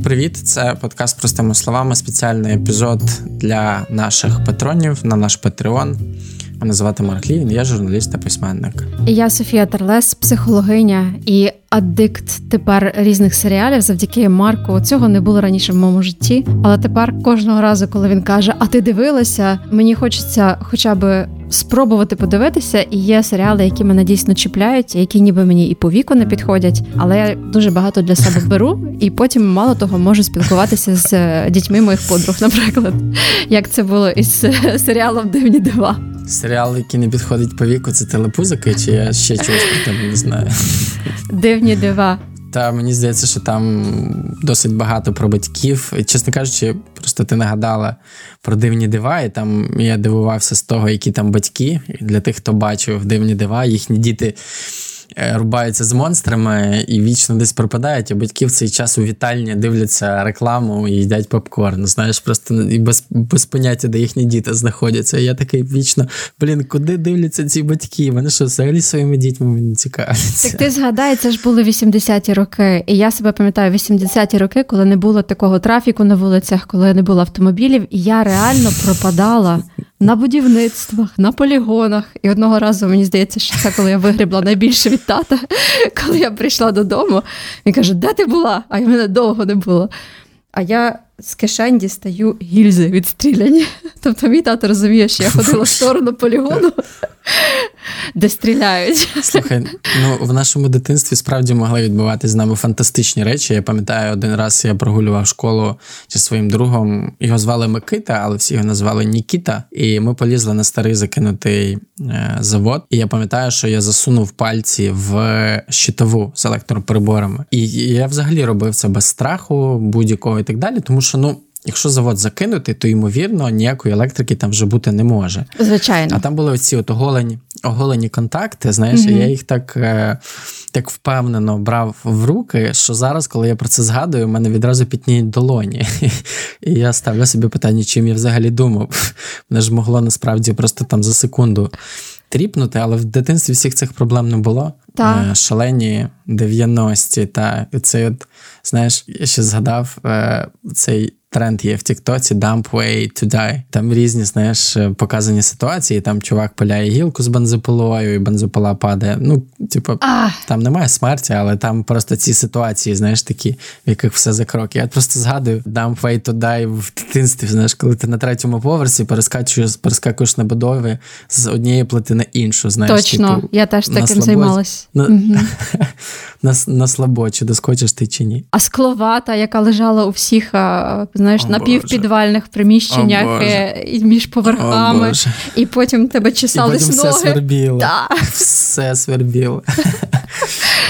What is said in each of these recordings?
привіт! Це подкаст простими словами. Спеціальний епізод для наших патронів на наш Патреон. Мене звати Марк Лівін, я журналіст та письменник. І Я Софія Терлес, психологиня і аддикт тепер різних серіалів. Завдяки Марку цього не було раніше в моєму житті. Але тепер кожного разу, коли він каже: А ти дивилася? Мені хочеться, хоча б спробувати подивитися. І є серіали, які мене дійсно чіпляють, які ніби мені і по віку не підходять. Але я дуже багато для себе беру, і потім, мало того, можу спілкуватися з е, дітьми моїх подруг, наприклад, як це було із е, серіалом Дивні дива. Серіал, який не підходить по віку, це телепузики, чи я ще чогось про тебе не знаю. Дивні дива. Та мені здається, що там досить багато про батьків. І, чесно кажучи, просто ти нагадала про дивні дива, і там я дивувався з того, які там батьки. І для тих, хто бачив дивні дива, їхні діти рубаються з монстрами і вічно десь пропадають, а батьки в цей час у вітальні дивляться рекламу і їдять попкорн. Знаєш, просто і без без поняття, де їхні діти знаходяться. І я такий вічно, блін, куди дивляться ці батьки? Вони що, взагалі своїми дітьми не цікавляться? Так ти згадай, це ж були 80-ті роки. І я себе пам'ятаю, 80-ті роки, коли не було такого трафіку на вулицях, коли не було автомобілів, і я реально пропадала на будівництвах, на полігонах. І одного разу мені здається, що це коли я вигрібла найбільше від тата, коли я прийшла додому. Він каже, де ти була? А й мене довго не було. А я з кишень дістаю гільзи відстріляні. Тобто мій тато розуміє, що я ходила в сторону полігону, де стріляють. Слухай, ну в нашому дитинстві справді могли відбуватися з нами фантастичні речі. Я пам'ятаю, один раз я прогулював школу зі своїм другом. Його звали Микита, але всі його назвали Нікіта. І ми полізли на старий закинутий е, завод. І я пам'ятаю, що я засунув пальці в щитову з електроприборами. І я взагалі робив це без страху, будь-якого і так далі, тому що ну. Якщо завод закинути, то ймовірно ніякої електрики там вже бути не може. Звичайно. А там були оці от оголені оголені контакти. Знаєш, mm-hmm. я їх так е, так впевнено брав в руки, що зараз, коли я про це згадую, в мене відразу пітніють долоні. І я ставлю собі питання, чим я взагалі думав. Мене ж могло насправді просто там за секунду тріпнути, але в дитинстві всіх цих проблем не було. Так. Е, шалені 90-ті. Та цей от, знаєш, я ще згадав е, цей тренд є в Тіктоці Dump Way to Die. Там різні, знаєш, показані ситуації. Там чувак пиляє гілку з бензопилою, і бензопила падає. Ну, типу, там немає смерті, але там просто ці ситуації, знаєш, такі, в яких все за кроки. Я просто згадую Dump Way to Die в дитинстві. Знаєш, коли ти на третьому поверсі перескачуєш, перескакуєш на будові з однієї плити на іншу. Знаєш, Точно, типу, я теж таким займалась. На... Угу. на, на слабо, чи доскочиш ти чи ні. А скловата, яка лежала у всіх знаєш, О, на півпідвальних приміщеннях О, е, між поверхами, О, і потім тебе чесались і ноги. Все свербіло. Да. Все свербіло.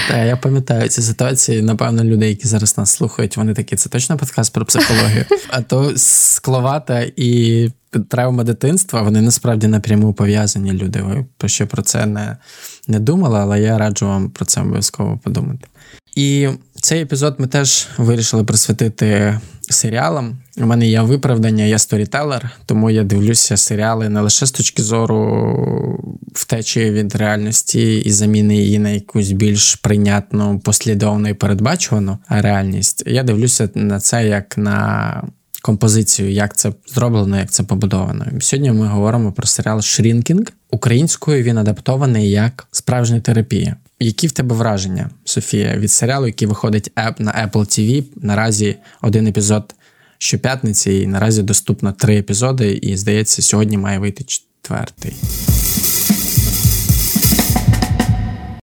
Так, я пам'ятаю ці ситуації. Напевно, люди, які зараз нас слухають, вони такі, це точно подкаст про психологію. А то скловата і травма дитинства, вони насправді напряму пов'язані люди. Ви ще про це не, не думали, але я раджу вам про це обов'язково подумати. І цей епізод ми теж вирішили присвятити серіалам. У мене є виправдання, я сторітелер, тому я дивлюся серіали не лише з точки зору втечі від реальності і заміни її на якусь більш прийнятну, послідовну і передбачувану реальність. Я дивлюся на це як на композицію, як це зроблено, як це побудовано. Сьогодні ми говоримо про серіал Shrinking. Українською він адаптований як справжня терапія. Які в тебе враження, Софія, від серіалу, який виходить на Apple TV? Наразі один епізод щоп'ятниці, і наразі доступно три епізоди, і здається, сьогодні має вийти четвертий.